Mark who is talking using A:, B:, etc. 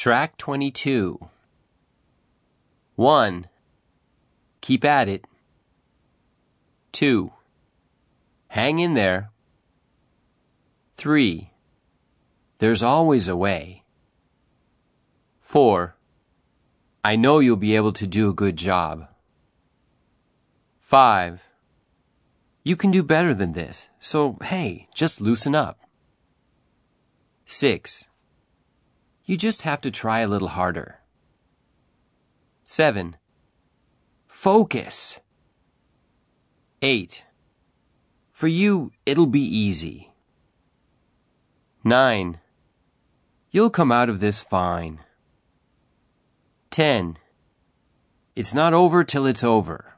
A: Track 22. 1. Keep at it. 2. Hang in there. 3. There's always a way. 4. I know you'll be able to do a good job. 5. You can do better than this, so hey, just loosen up. 6. You just have to try a little harder. 7. Focus. 8. For you, it'll be easy. 9. You'll come out of this fine. 10. It's not over till it's over.